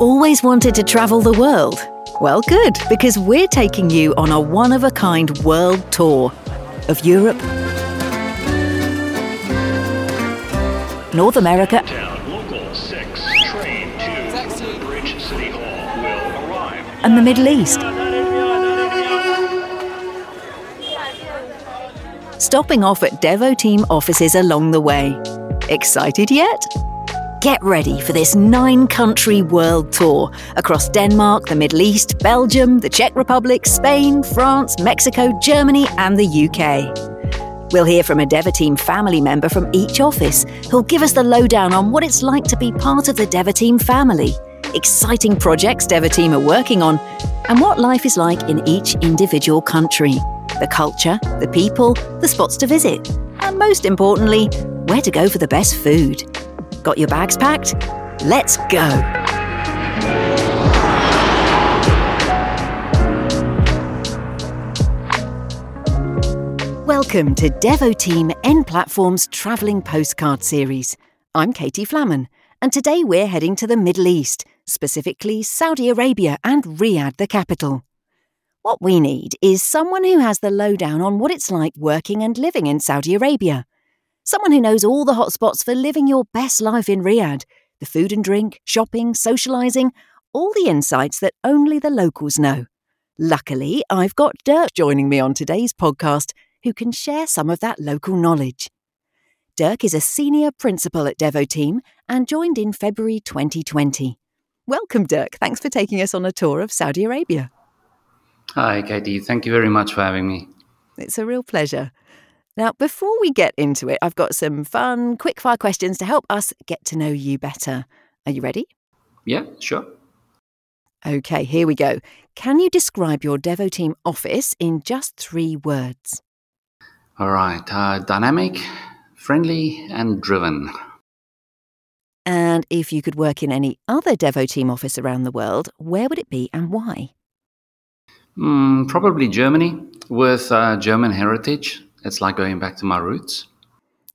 Always wanted to travel the world? Well, good, because we're taking you on a one of a kind world tour of Europe, North America, Local 6, train to Woodbridge City Hall will arrive. and the Middle East. Stopping off at Devoteam offices along the way. Excited yet? Get ready for this nine country world tour across Denmark, the Middle East, Belgium, the Czech Republic, Spain, France, Mexico, Germany, and the UK. We'll hear from a Devoteam family member from each office who'll give us the lowdown on what it's like to be part of the Devoteam family, exciting projects Devoteam are working on, and what life is like in each individual country the culture, the people, the spots to visit, and most importantly, where to go for the best food. Got your bags packed? Let's go! Welcome to Devoteam N Platform's travelling postcard series. I'm Katie Flamman, and today we're heading to the Middle East, specifically Saudi Arabia and Riyadh, the capital. What we need is someone who has the lowdown on what it's like working and living in Saudi Arabia. Someone who knows all the hotspots for living your best life in Riyadh the food and drink, shopping, socialising, all the insights that only the locals know. Luckily, I've got Dirk joining me on today's podcast who can share some of that local knowledge. Dirk is a senior principal at Devoteam and joined in February 2020. Welcome, Dirk. Thanks for taking us on a tour of Saudi Arabia. Hi, Katie. Thank you very much for having me. It's a real pleasure. Now, before we get into it, I've got some fun, quick-fire questions to help us get to know you better. Are you ready? Yeah, sure. Okay, here we go. Can you describe your Devoteam office in just three words? All right. Uh, dynamic, friendly, and driven. And if you could work in any other Devoteam office around the world, where would it be and why? Mm, probably Germany with uh, German heritage. It's like going back to my roots.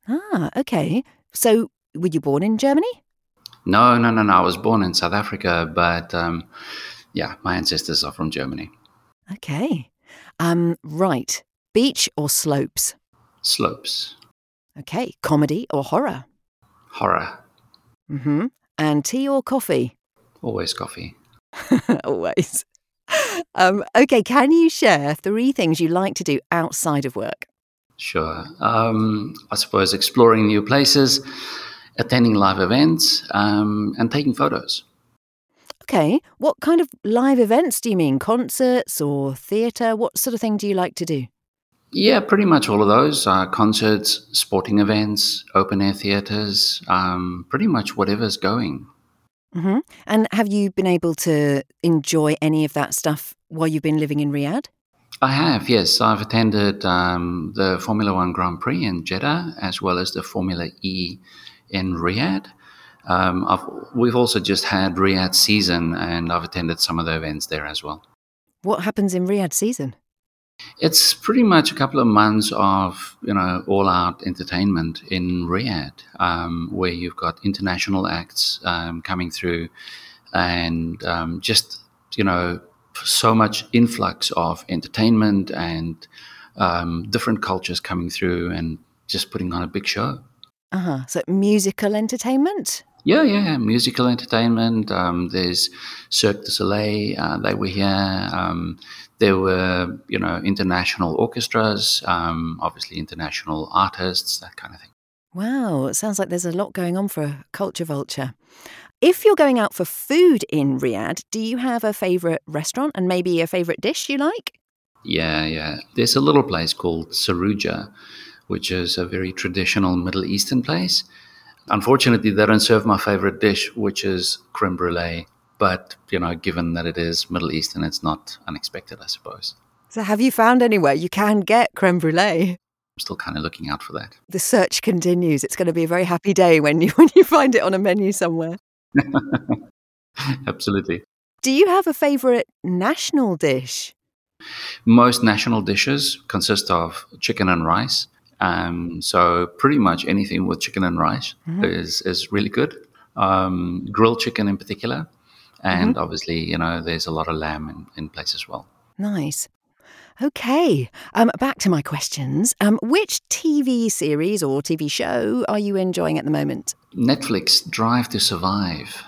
Ah, okay. So, were you born in Germany? No, no, no, no. I was born in South Africa, but um, yeah, my ancestors are from Germany. Okay. Um, right. Beach or slopes? Slopes, Okay. Comedy or horror? horror, Mm-hmm. And tea or coffee? always coffee. Always. Um, okay, can you share three things you like to do outside of work? Sure. Um, I suppose exploring new places, attending live events, um, and taking photos. Okay, what kind of live events do you mean? Concerts or theatre? What sort of thing do you like to do? Yeah, pretty much all of those uh, concerts, sporting events, open air theatres, um, pretty much whatever's going. hmm And have you been able to enjoy any of that stuff while you've been living in Riyadh? I have, yes. I've attended um, the Formula One Grand Prix in Jeddah as well as the Formula E in Riyadh. Um, I've, we've also just had Riyadh season and I've attended some of the events there as well. What happens in Riyadh season? It's pretty much a couple of months of you know all out entertainment in Riyadh, um, where you've got international acts um, coming through, and um, just you know so much influx of entertainment and um, different cultures coming through, and just putting on a big show. Uh huh. So musical entertainment? Yeah, yeah, yeah. musical entertainment. Um, there's Cirque du Soleil. Uh, they were here. Um, there were, you know, international orchestras, um, obviously international artists, that kind of thing. Wow, it sounds like there's a lot going on for a culture vulture. If you're going out for food in Riyadh, do you have a favourite restaurant and maybe a favourite dish you like? Yeah, yeah. There's a little place called Saruja, which is a very traditional Middle Eastern place. Unfortunately, they don't serve my favorite dish, which is creme brulee. But, you know, given that it is Middle Eastern, it's not unexpected, I suppose. So, have you found anywhere you can get creme brulee? I'm still kind of looking out for that. The search continues. It's going to be a very happy day when you when you find it on a menu somewhere. Absolutely. Do you have a favourite national dish? Most national dishes consist of chicken and rice. Um, so pretty much anything with chicken and rice Mhm. is, is really good. Um, grilled chicken in particular. And obviously, you know, there's a lot of lamb in, in place as well. Nice. Okay, um, back to my questions. Um, which TV series or TV show are you enjoying at the moment? Netflix Drive to Survive.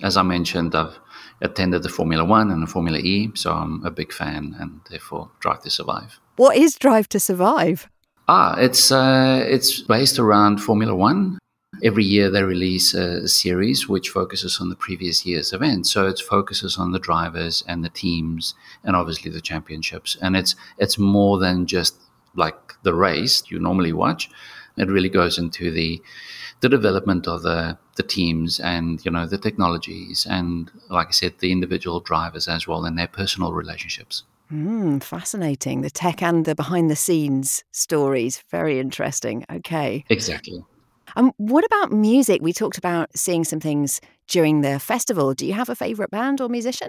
As I mentioned, I've attended the Formula One and the Formula E, so I'm a big fan, and therefore Drive to Survive. What is Drive to Survive? Ah, it's uh, it's based around Formula One. Every year they release a, a series which focuses on the previous year's events. So it focuses on the drivers and the teams, and obviously the championships. And it's it's more than just like the race you normally watch. It really goes into the the development of the the teams and you know the technologies and like I said, the individual drivers as well and their personal relationships. Mm, fascinating. The tech and the behind the scenes stories. Very interesting. Okay. Exactly. Um, what about music? We talked about seeing some things during the festival. Do you have a favourite band or musician?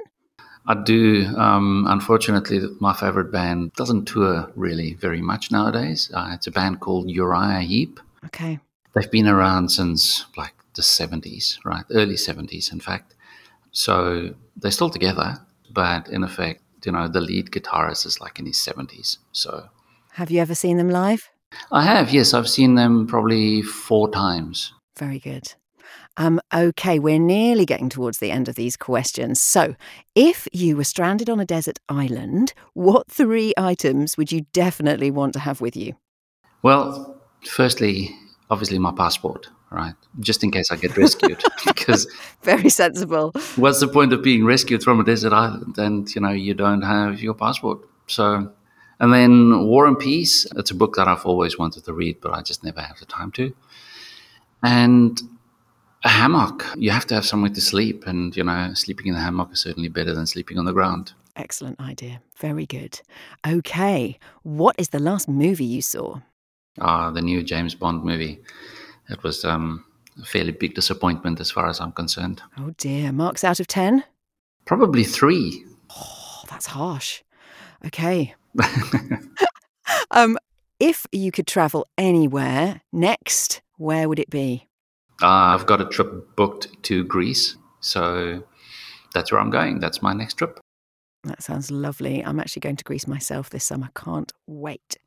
I do. Um, unfortunately, my favorite band doesn't tour really very much nowadays. Uh, it's a band called Uriah Heep. Okay. They've been around since like the 70s, right? Early 70s, in fact. So they're still together, but in effect, you know, the lead guitarist is like in his 70s. So Have you ever seen them live? I have, yes. I've seen them probably four times. Very good. Um, okay, we're nearly getting towards the end of these questions. So, if you were stranded on a desert island, what three items would you definitely want to have with you? Well, firstly, obviously my passport, right? Just in case I get rescued. because Very sensible. what's the point of being rescued from a desert island and, you know, you don't have your passport? So, and then War and Peace, it's a book that I've always wanted to read, but I just never have the time to. And a hammock. You have to have somewhere to sleep. And, you know, sleeping in a hammock is certainly better than sleeping on the ground. Excellent idea. Very good. Okay, what is the last movie you saw? Ah, the new James Bond movie. It was um, a fairly big disappointment as far as I'm concerned. Oh dear, marks out of 10? Probably three. Oh, that's harsh. Okay. um, if you could travel anywhere next, where would it be? Uh, I've got a trip booked to Greece, so that's where I'm going. That's my next trip. That sounds lovely. I'm actually going to Greece myself this summer. Can't wait.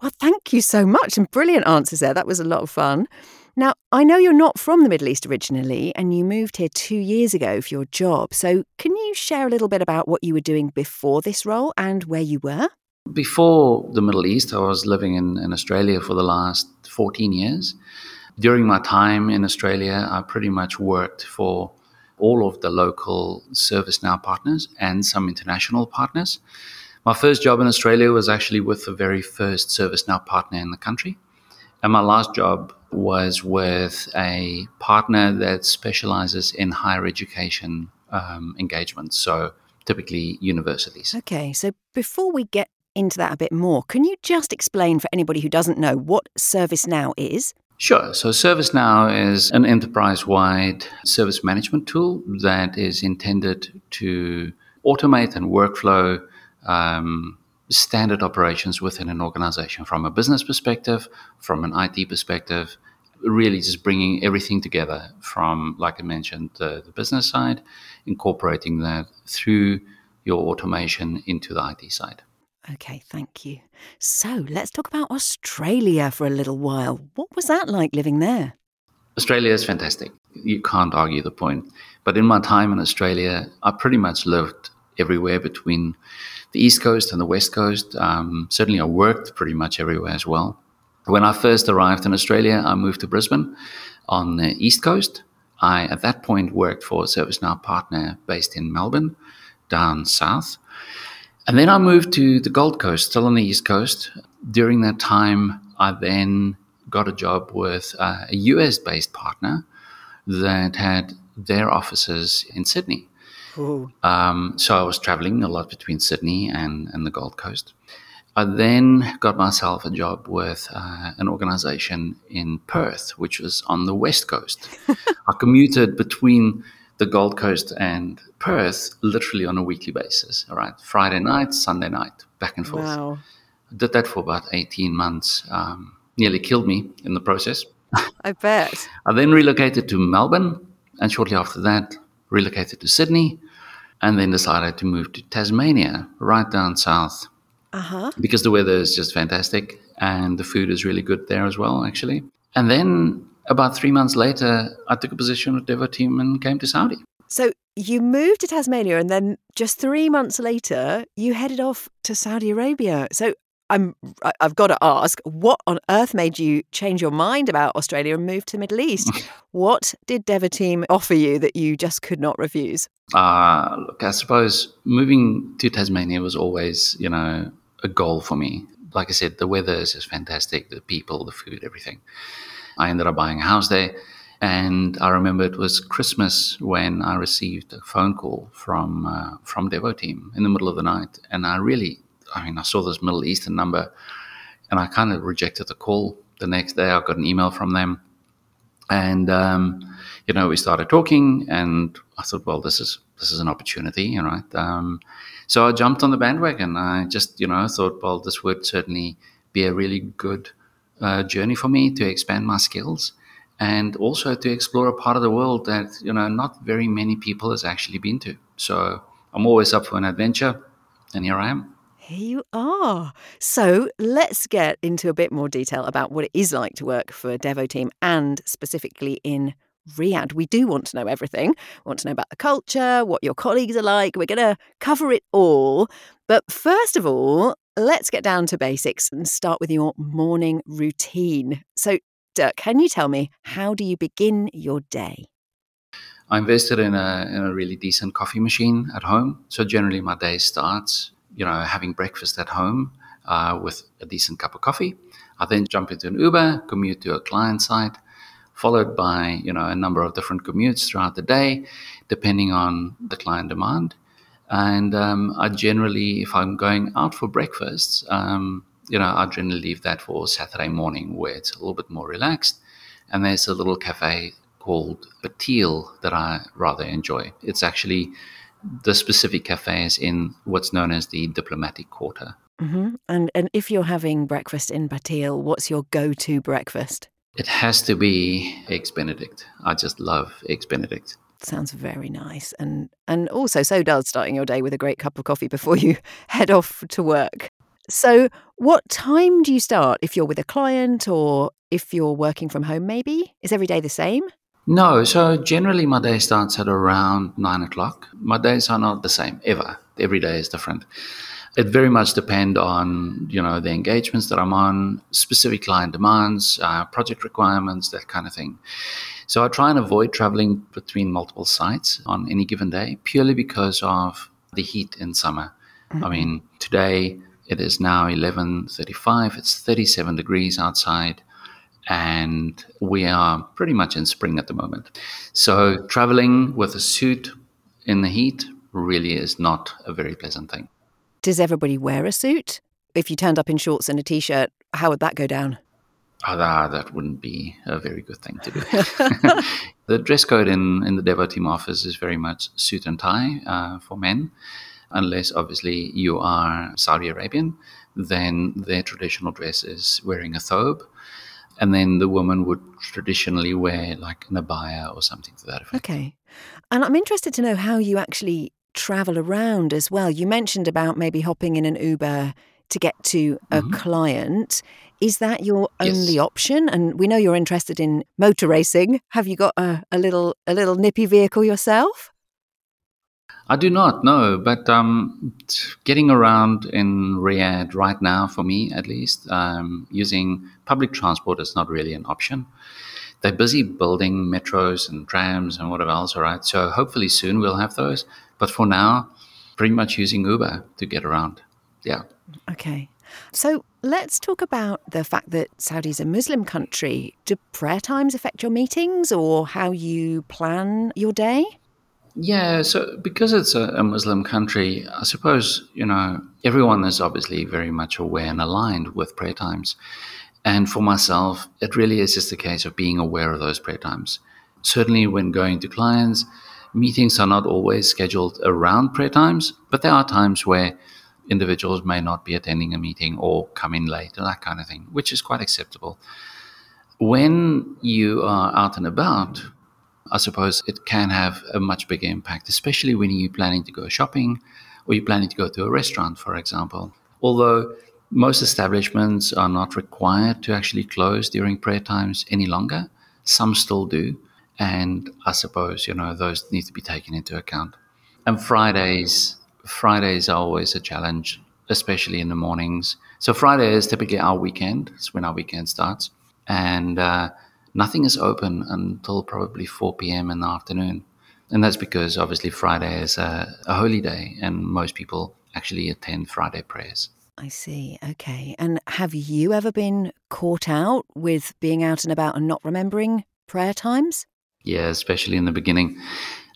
Well, thank you so much. And brilliant answers there. That was a lot of fun. Now, I know you're not from the Middle East originally, and you moved here two years ago for your job. So, can you share a little bit about what you were doing before this role and where you were? Before the Middle East, I was living in, in Australia for the last 14 years. During my time in Australia, I pretty much worked for all of the local ServiceNow partners and some international partners. My first job in Australia was actually with the very first ServiceNow partner in the country. And my last job was with a partner that specializes in higher education um, engagements, so typically universities. Okay, so before we get into that a bit more, can you just explain for anybody who doesn't know what ServiceNow is? Sure. So ServiceNow is an enterprise wide service management tool that is intended to automate and workflow um, standard operations within an organization from a business perspective, from an IT perspective, really just bringing everything together from, like I mentioned, the, the business side, incorporating that through your automation into the IT side. Okay, thank you. So let's talk about Australia for a little while. What was that like living there? Australia is fantastic. You can't argue the point. But in my time in Australia, I pretty much lived everywhere between the East Coast and the West Coast. Um, certainly, I worked pretty much everywhere as well. When I first arrived in Australia, I moved to Brisbane on the East Coast. I, at that point, worked for a ServiceNow partner based in Melbourne, down south. And then I moved to the Gold Coast, still on the East Coast. During that time, I then got a job with uh, a US based partner that had their offices in Sydney. Um, so I was traveling a lot between Sydney and, and the Gold Coast. I then got myself a job with uh, an organization in Perth, which was on the West Coast. I commuted between the Gold Coast and Perth literally on a weekly basis. All right, Friday night, Sunday night, back and forth. Wow. I did that for about 18 months. Um, nearly killed me in the process. I bet. I then relocated to Melbourne, and shortly after that, relocated to Sydney, and then decided to move to Tasmania, right down south, Uh-huh. because the weather is just fantastic and the food is really good there as well, actually. And then about three months later, I took a position with Devo Team and came to Saudi. So you moved to Tasmania and then just 3 months later you headed off to Saudi Arabia. So I'm I've got to ask, what on earth made you change your mind about Australia and move to the Middle East? what did Devoteam offer you that you just could not refuse? Uh, look, I suppose moving to Tasmania was always, you know, a goal for me. Like I said, the weather is just fantastic, the people, the food, everything. I ended up buying a house there. And I remember it was Christmas when I received a phone call from uh, from Devoteam in the middle of the night, and I really, I mean, I saw this Middle Eastern number, and I kind of rejected the call. The next day, I got an email from them, and um, you know we started talking and i thought well this is this is an opportunity you know um, so i jumped on the bandwagon. I just you know thought well this would certainly be a really good uh, journey for me to expand my skills and also to explore a part of the world that you know not very many people has actually been to. So i'm always up for an adventure and here i am Here you are. So let's get into a bit more detail about what it is like to work for a Devoteam and specifically in Riyadh. We do want to know everything. We want to know about the culture, what your colleagues are like. We're going to cover it all. But first of all, let's get down to basics and start with your morning routine. So, Dirk, can you tell me how do you begin your day? I invested in a, in a really decent coffee machine at home. So generally, my day starts, you know, having breakfast at home uh, with a decent cup of coffee. I then jump into an Uber, commute to a client site, followed by, you know, a number of different commutes throughout the day, depending on the client demand. And um, I generally, if I'm going out for breakfast, um, you know, I generally leave that for Saturday morning where it's a little bit more relaxed. And there's a little cafe called Bateel that I rather enjoy. It's actually the specific cafes in what's known as the diplomatic quarter. hmm And and if you're having breakfast in Bateel, what's your go-to breakfast? It has to be Eggs Benedict. I just love Eggs Benedict. Sounds very nice, and and also so does starting your day with a great cup of coffee before you head off to work. So, what time do you start if you're with a client or if you're working from home? Maybe is every day the same? No, so generally my day starts at around nine o'clock. My days are not the same ever. Every day is different. It very much depend on you know the engagements that I'm on, specific client demands, uh, project requirements, that kind of thing. So I try and avoid traveling between multiple sites on any given day, purely because of the heat in summer. I mean, today it is now 11:35. It's 37 degrees outside and we are pretty much in spring at the moment. So traveling with a suit in the heat really is not a very pleasant thing. Does everybody wear a suit? If you turned up in shorts and a t-shirt, how would that go down? Ah, that, that wouldn't be a very good thing to do. the dress code in, in the Devoteam office is very much suit and tie uh, for men, unless obviously you are Saudi Arabian, then their traditional dress is wearing a thobe. And then the woman would traditionally wear like an abaya or something to that effect. Okay. And I'm interested to know how you actually travel around as well. You mentioned about maybe hopping in an Uber to get to a Mhm. client. Is that your Yes. only option? And we know you're interested in motor racing. Have you got a, a little a little nippy vehicle yourself? I do not know, but um, getting around in Riyadh right now, for me at least, um, using public transport is not really an option. They're busy building metros and trams and whatever else, all right? So hopefully soon we'll have those. But for now, pretty much using Uber to get around. Yeah. Okay. So let's talk about the fact that Saudi's a Muslim country. Do prayer times affect your meetings or how you plan your day? Yeah, so because it's a, a Muslim country, I suppose, you know, everyone is obviously very much aware and aligned with prayer times. And for myself, it really is just a case of being aware of those prayer times. Certainly, when going to clients, meetings are not always scheduled around prayer times, but there are times where individuals may not be attending a meeting or come in late that kind of thing, which is quite acceptable. When you are out and about, I suppose it can have a much bigger impact, especially when you're planning to go shopping or you're planning to go to a restaurant, for example. Although most establishments are not required to actually close during prayer times any longer, some still do. And I suppose, you know, those need to be taken into account. And Fridays, Fridays are always a challenge, especially in the mornings. So Friday is typically our weekend. It's when our weekend starts. And uh, nothing is open until probably 4 p.m. in the afternoon. And that's because obviously Friday is a, a holy day and most people actually attend Friday prayers. I see. Okay. And have you ever been caught out with being out and about and not remembering prayer times? Yeah, especially in the beginning.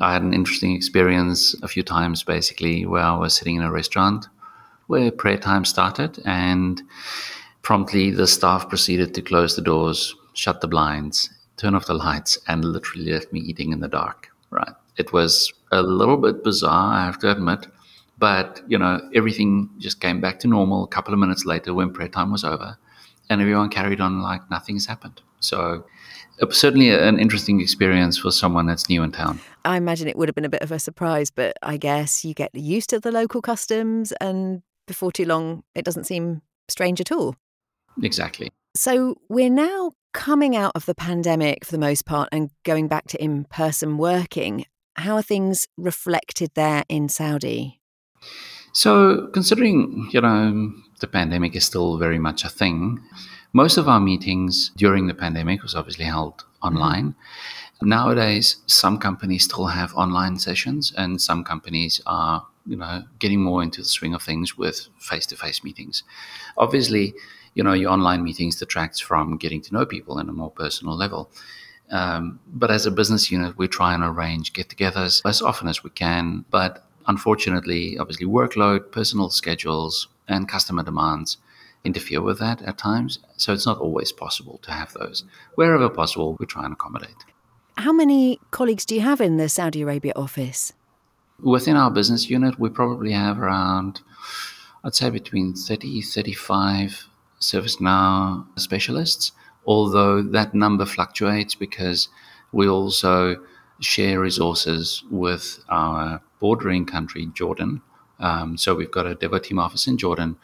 I had an interesting experience a few times basically where I was sitting in a restaurant where prayer time started and promptly the staff proceeded to close the doors, shut the blinds, turn off the lights, and literally left me eating in the dark. Right. It was a little bit bizarre, I have to admit. But, you know, everything just came back to normal a couple of minutes later when prayer time was over. And everyone carried on like nothing's happened. So it certainly an interesting experience for someone that's new in town. I imagine it would have been a bit of a surprise, but I guess you get used to the local customs and before too long it doesn't seem strange at all. Exactly. So we're now coming out of the pandemic for the most part and going back to in person working. How are things reflected there in Saudi? So, considering, you know, the pandemic is still very much a thing, most of our meetings during the pandemic was obviously held online. Mm-hmm. Nowadays, some companies still have online sessions, and some companies are, you know, getting more into the swing of things with face-to-face meetings. Obviously, you know, your online meetings detracts from getting to know people in a more personal level. Um, but as a business unit, we try and arrange get-togethers as often as we can. But unfortunately, obviously, workload, personal schedules, and customer demands interfere with that at times. So it's not always possible to have those. Wherever possible, we try and accommodate. How many colleagues do you have in the Saudi Arabia office? Within our business unit, we probably have around, I'd say, between 30, 35 ServiceNow specialists, although that number fluctuates because we also share resources with our bordering country, Jordan. Um, so we've got a Devoteam office in Jordan,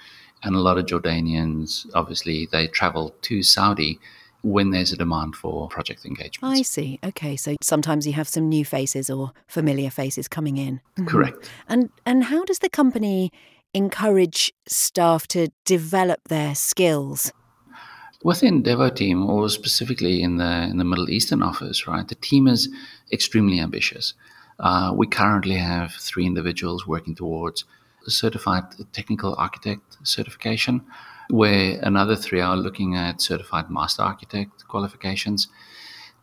and a lot of Jordanians, obviously, they travel to Saudi when there's a demand for project engagement. I see. Okay, so sometimes you have some new faces or familiar faces coming in. Mm-hmm. Correct. And and how does the company encourage staff to develop their skills? Within Devoteam, or specifically in the in the Middle Eastern office, right, the team is extremely ambitious. Uh, we currently have three individuals working towards a certified technical architect certification, where another three are looking at certified master architect qualifications.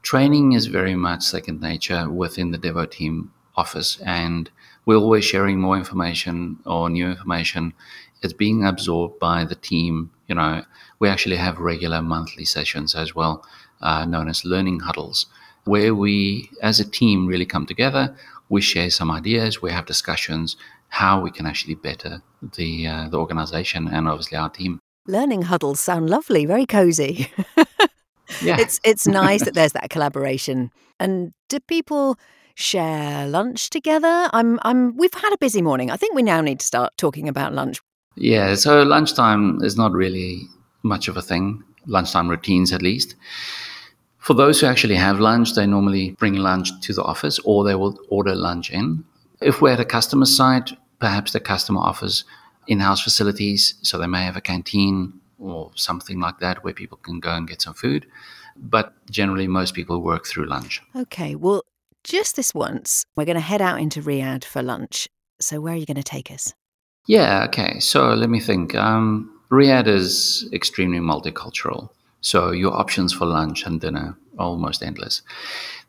Training is very much second nature within the Devoteam office, and we're always sharing more information or new information. It's being absorbed by the team. You know, we actually have regular monthly sessions as well, uh, known as learning huddles, where we, as a team, really come together. We share some ideas, we have discussions how we can actually better the uh, the organization and obviously our team. Learning huddles sound lovely, very cozy. yeah, it's it's nice that there's that collaboration. And do people share lunch together? I'm I'm we've had a busy morning. I think we now need to start talking about lunch. Yeah, so lunchtime is not really much of a thing. Lunchtime routines at least. For those who actually have lunch, they normally bring lunch to the office or they will order lunch in. If we're at a customer site, perhaps the customer offers in-house facilities, so they may have a canteen or something like that where people can go and get some food. But generally, most people work through lunch. Okay, well, just this once, we're going to head out into Riyadh for lunch. So, where are you going to take us? Yeah, okay. So, let me think. Um, Riyadh is extremely multicultural. So, your options for lunch and dinner are almost endless.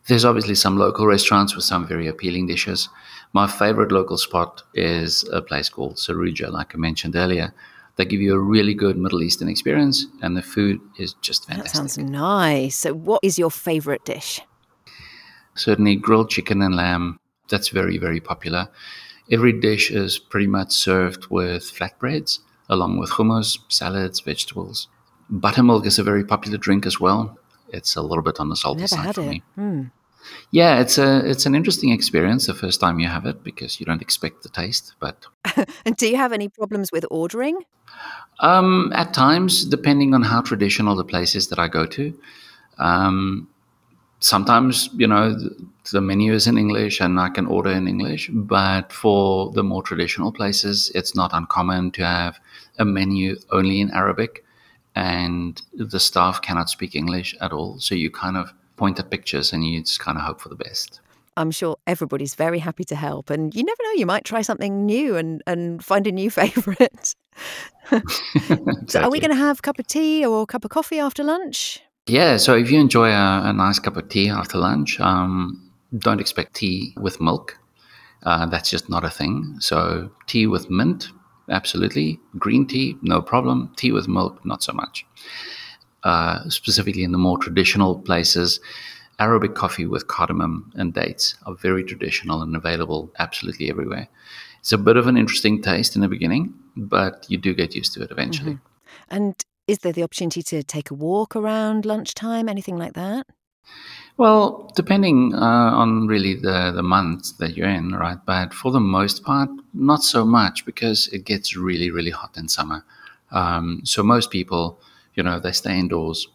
There's obviously some local restaurants with some very appealing dishes. My favorite local spot is a place called Saruja, like I mentioned earlier. They give you a really good Middle Eastern experience, and the food is just fantastic. That sounds nice. So, what is your favorite dish? Certainly, grilled chicken and lamb. That's very, very popular. Every dish is pretty much served with flatbreads, along with hummus, salads, vegetables. Buttermilk is a very popular drink as well. It's a little bit on the salty side for it. me. Hmm. Yeah, it's a it's an interesting experience the first time you have it because you don't expect the taste. But and do you have any problems with ordering? Um, at times, depending on how traditional the place is that I go to. Um, sometimes, you know, the, the menu is in English and I can order in English. But for the more traditional places, it's not uncommon to have a menu only in Arabic and the staff cannot speak English at all. So you kind of point at pictures and you just kind of hope for the best. I'm sure everybody's very happy to help. And you never know, you might try something new and, and find a new favourite. exactly. So are we going to have a cup of tea or a cup of coffee after lunch? Yeah, so if you enjoy a, a nice cup of tea after lunch, um, don't expect tea with milk. Uh, that's just not a thing. So tea with mint, absolutely. Green tea, no problem. Tea with milk, not so much. Uh, specifically in the more traditional places, Arabic coffee with cardamom and dates are very traditional and available absolutely everywhere. It's a bit of an interesting taste in the beginning, but you do get used to it eventually. Mm-hmm. And is there the opportunity to take a walk around lunchtime, anything like that? Well, depending uh, on really the, the month that you're in, right? But for the most part, not so much because it gets really, really hot in summer. Um, so most people, you know, they stay indoors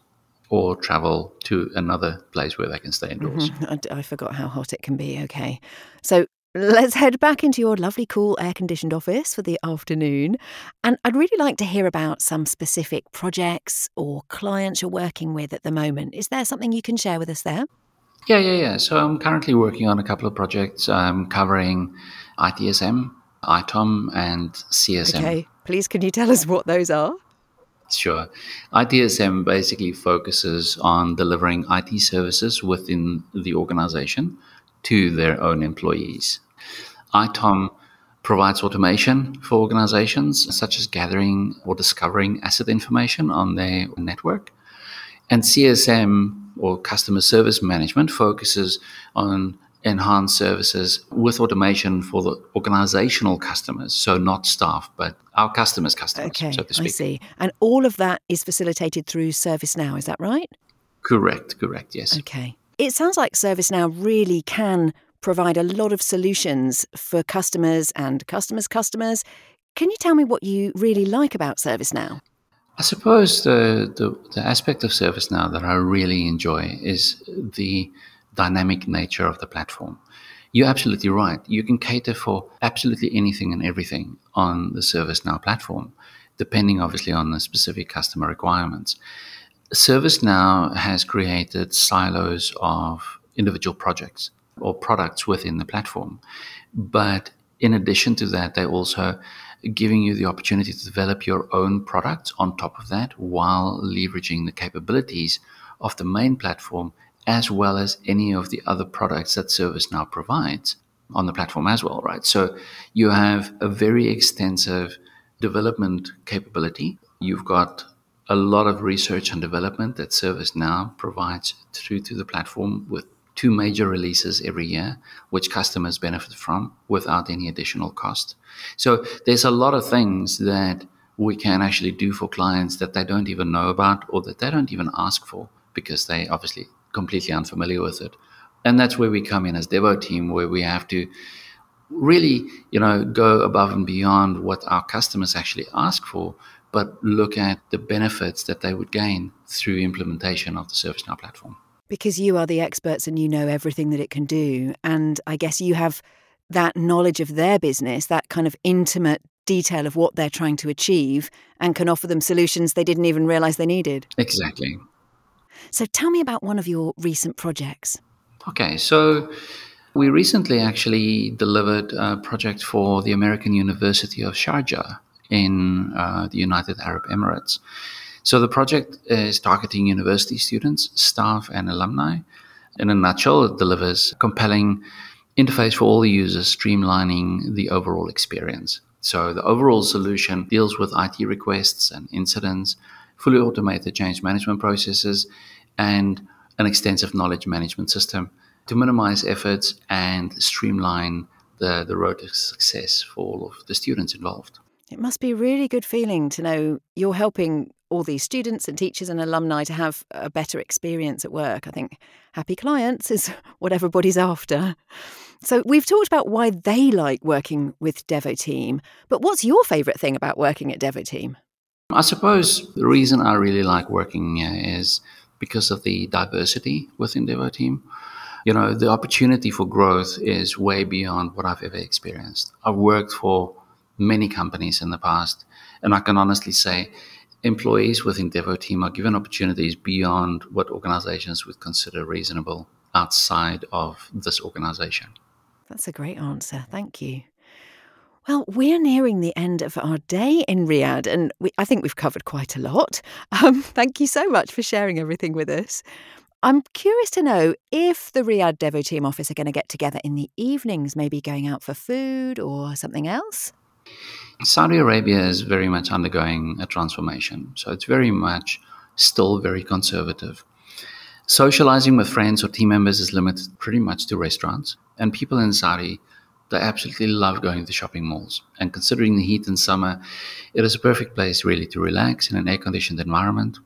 or travel to another place where they can stay indoors. Mm-hmm. I, I forgot how hot it can be. Okay. So Let's head back into your lovely, cool, air conditioned office for the afternoon. And I'd really like to hear about some specific projects or clients you're working with at the moment. Is there something you can share with us there? Yeah, yeah, yeah. So I'm currently working on a couple of projects um, covering ITSM, ITOM, and CSM. Okay, please can you tell us what those are? Sure. ITSM basically focuses on delivering IT services within the organization to their own employees. ITOM provides automation for organizations, such as gathering or discovering asset information on their network. And CSM, or customer service management, focuses on enhanced services with automation for the organizational customers. So, not staff, but our customers' customers, okay, so to speak. I see. And all of that is facilitated through ServiceNow, is that right? Correct, correct, yes. Okay. It sounds like ServiceNow really can provide a lot of solutions for customers and customers' customers. Can you tell me what you really like about ServiceNow? I suppose the, the, the aspect of ServiceNow that I really enjoy is the dynamic nature of the platform. You're absolutely right. You can cater for absolutely anything and everything on the ServiceNow platform, depending obviously on the specific customer requirements. ServiceNow has created silos of individual projects or products within the platform. But in addition to that, they're also giving you the opportunity to develop your own products on top of that while leveraging the capabilities of the main platform as well as any of the other products that ServiceNow provides on the platform as well, right? So you have a very extensive development capability. You've got a lot of research and development that ServiceNow provides through to the platform with two major releases every year, which customers benefit from without any additional cost. So there's a lot of things that we can actually do for clients that they don't even know about or that they don't even ask for because they obviously completely unfamiliar with it. And that's where we come in as Devoteam, where we have to really, you know, go above and beyond what our customers actually ask for but look at the benefits that they would gain through implementation of the ServiceNow platform. Because you are the experts and you know everything that it can do. And I guess you have that knowledge of their business, that kind of intimate detail of what they're trying to achieve, and can offer them solutions they didn't even realize they needed. Exactly. So tell me about one of your recent projects. Okay, so we recently actually delivered a project for the American University of Sharjah in uh, the United Arab Emirates. So the project is targeting university students, staff, and alumni. In a nutshell, it delivers a compelling interface for all the users, streamlining the overall experience. So the overall solution deals with IT requests and incidents, fully automated change management processes, and an extensive knowledge management system to minimize efforts and streamline the, the road to success for all of the students involved. It must be a really good feeling to know you're helping all these students and teachers and alumni to have a better experience at work. I think happy clients is what everybody's after. So we've talked about why they like working with Devoteam, but what's your favourite thing about working at Devoteam? I suppose the reason I really like working here is because of the diversity within Devoteam. You know, the opportunity for growth is way beyond what I've ever experienced. I've worked for many companies in the past, and I can honestly say employees within Devoteam are given opportunities beyond what organizations would consider reasonable outside of this organization. That's a great answer. Thank you. Well, we're nearing the end of our day in Riyadh, and we, I think we've covered quite a lot. Um, thank you so much for sharing everything with us. I'm curious to know if the Riyadh Devoteam office are going to get together in the evenings, maybe going out for food or something else. Saudi Arabia is very much undergoing a transformation. So it's very much still very conservative. Socializing with friends or team members is limited pretty much to restaurants. And people in Saudi, they absolutely love going to the shopping malls. And considering the heat in summer, it is a perfect place really to relax in an air conditioned environment.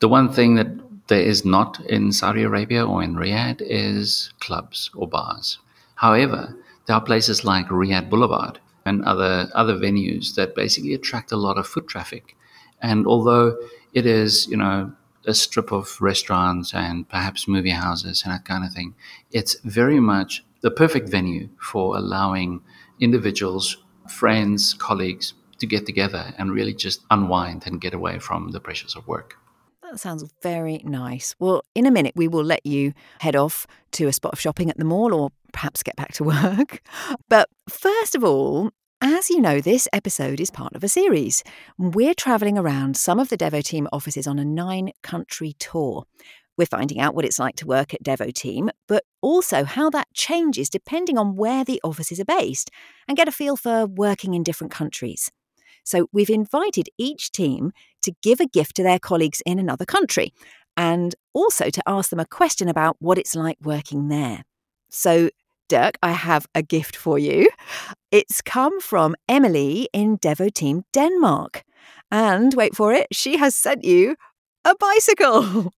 The one thing that there is not in Saudi Arabia or in Riyadh is clubs or bars. However, there are places like Riyadh Boulevard and other other venues that basically attract a lot of foot traffic. And although it is, you know, a strip of restaurants and perhaps movie houses and that kind of thing, it's very much the perfect venue for allowing individuals, friends, colleagues to get together and really just unwind and get away from the pressures of work. That sounds very nice. Well, in a minute, we will let you head off to a spot of shopping at the mall or perhaps get back to work. But first of all, as you know, this episode is part of a series. We're travelling around some of the Devoteam offices on a nine country tour. We're finding out what it's like to work at Devoteam, but also how that changes depending on where the offices are based and get a feel for working in different countries. So we've invited each team to give a gift to their colleagues in another country and also to ask them a question about what it's like working there. So, Dirk, I have a gift for you. It's come from Emily in Devoteam, Denmark. And wait for it, she has sent you a bicycle.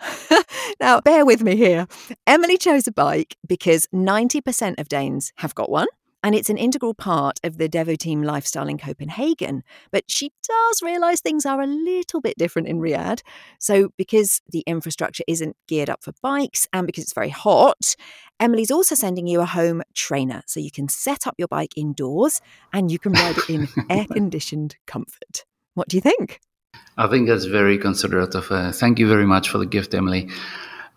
now, bear with me here. Emily chose a bike because 90% of Danes have got one and it's an integral part of the Devoteam lifestyle in Copenhagen. But she does realise things are a little bit different in Riyadh. So, because the infrastructure isn't geared up for bikes and because it's very hot, Emily's also sending you a home trainer so you can set up your bike indoors and you can ride it in air conditioned comfort. What do you think? I think that's very considerate of her. Thank you very much for the gift, Emily.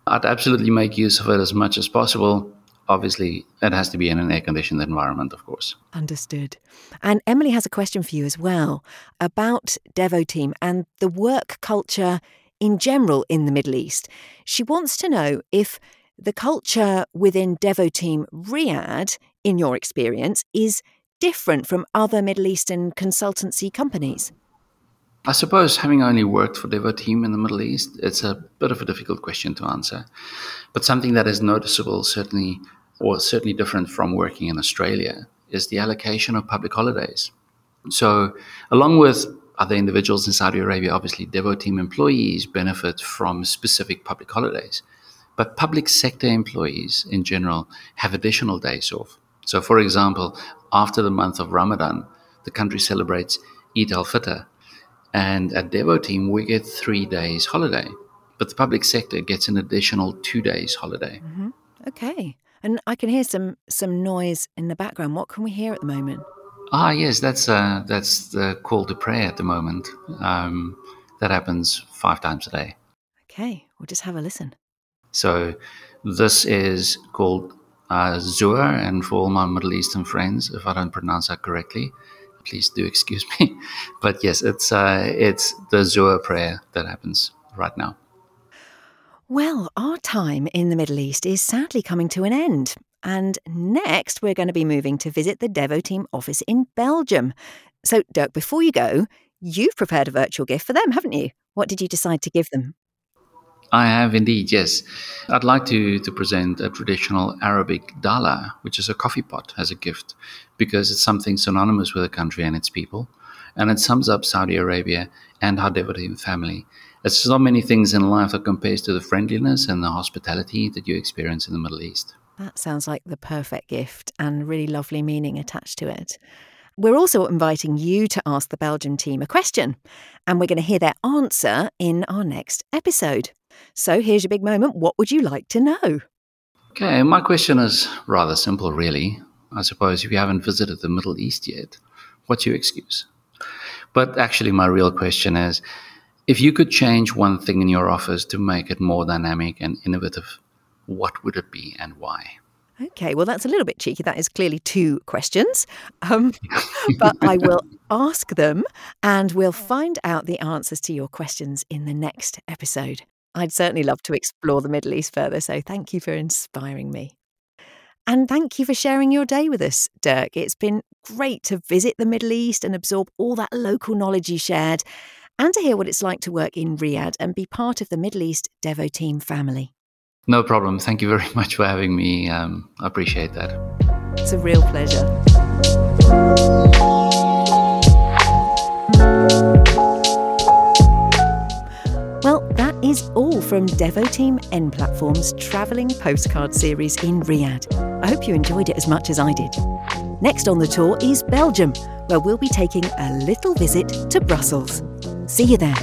I'd absolutely make use of it as much as possible obviously it has to be in an air conditioned environment, of course. Understood. And Emily has a question for you as well about Devoteam and the work culture in general in the Middle East. She wants to know if the culture within Devoteam Riyadh, in your experience, is different from other Middle Eastern consultancy companies. I suppose having only worked for Devoteam in the Middle East, it's a bit of a difficult question to answer. But something that is noticeable, certainly, or certainly different from working in Australia, is the allocation of public holidays. So, along with other individuals in Saudi Arabia, obviously, Devoteam employees benefit from specific public holidays. But public sector employees in general have additional days off. So, for example, after the month of Ramadan, the country celebrates Eid al Fitr, and at Devoteam, we get three days holiday, but the public sector gets an additional two days holiday. Mm-hmm. Okay. And I can hear some some noise in the background. What can we hear at the moment? Ah, yes, that's uh, that's the call to prayer at the moment. Um, that happens five times a day. Okay, we'll just have a listen. So this is called uh, Zuhr, and for all my Middle Eastern friends, if I don't pronounce that correctly, please do excuse me. But yes, it's uh, it's the Zuhr prayer that happens right now. Well, our time in the Middle East is sadly coming to an end. And next, we're going to be moving to visit the Devoteam office in Belgium. So, Dirk, before you go, you've prepared a virtual gift for them, haven't you? What did you decide to give them? I have indeed, yes. I'd like to, to present a traditional Arabic dala, which is a coffee pot, as a gift, because it's something synonymous with the country and its people. and it sums up Saudi Arabia and our Team family. There's so many things in life that compares to the friendliness and the hospitality that you experience in the Middle East. That sounds like the perfect gift and really lovely meaning attached to it. We're also inviting you to ask the Belgium team a question, and we're going to hear their answer in our next episode. So here's your big moment. What would you like to know? Okay, my question is rather simple, really. I suppose if you haven't visited the Middle East yet, what's your excuse? But actually, my real question is if you could change one thing in your office to make it more dynamic and innovative, what would it be and why? Okay, well, that's a little bit cheeky. That is clearly two questions. Um, but I will ask them and we'll find out the answers to your questions in the next episode. I'd certainly love to explore the Middle East further, so thank you for inspiring me. And thank you for sharing your day with us, Dirk. It's been great to visit the Middle East and absorb all that local knowledge you shared, and to hear what it's like to work in Riyadh and be part of the Middle East Devoteam family. No problem. Thank you very much for having me. Um, I appreciate that. It's a real pleasure. is all from Devoteam N Platform's travelling postcard series in Riyadh. I hope you enjoyed it as much as I did. Next on the tour is Belgium, where we'll be taking a little visit to Brussels. See you there.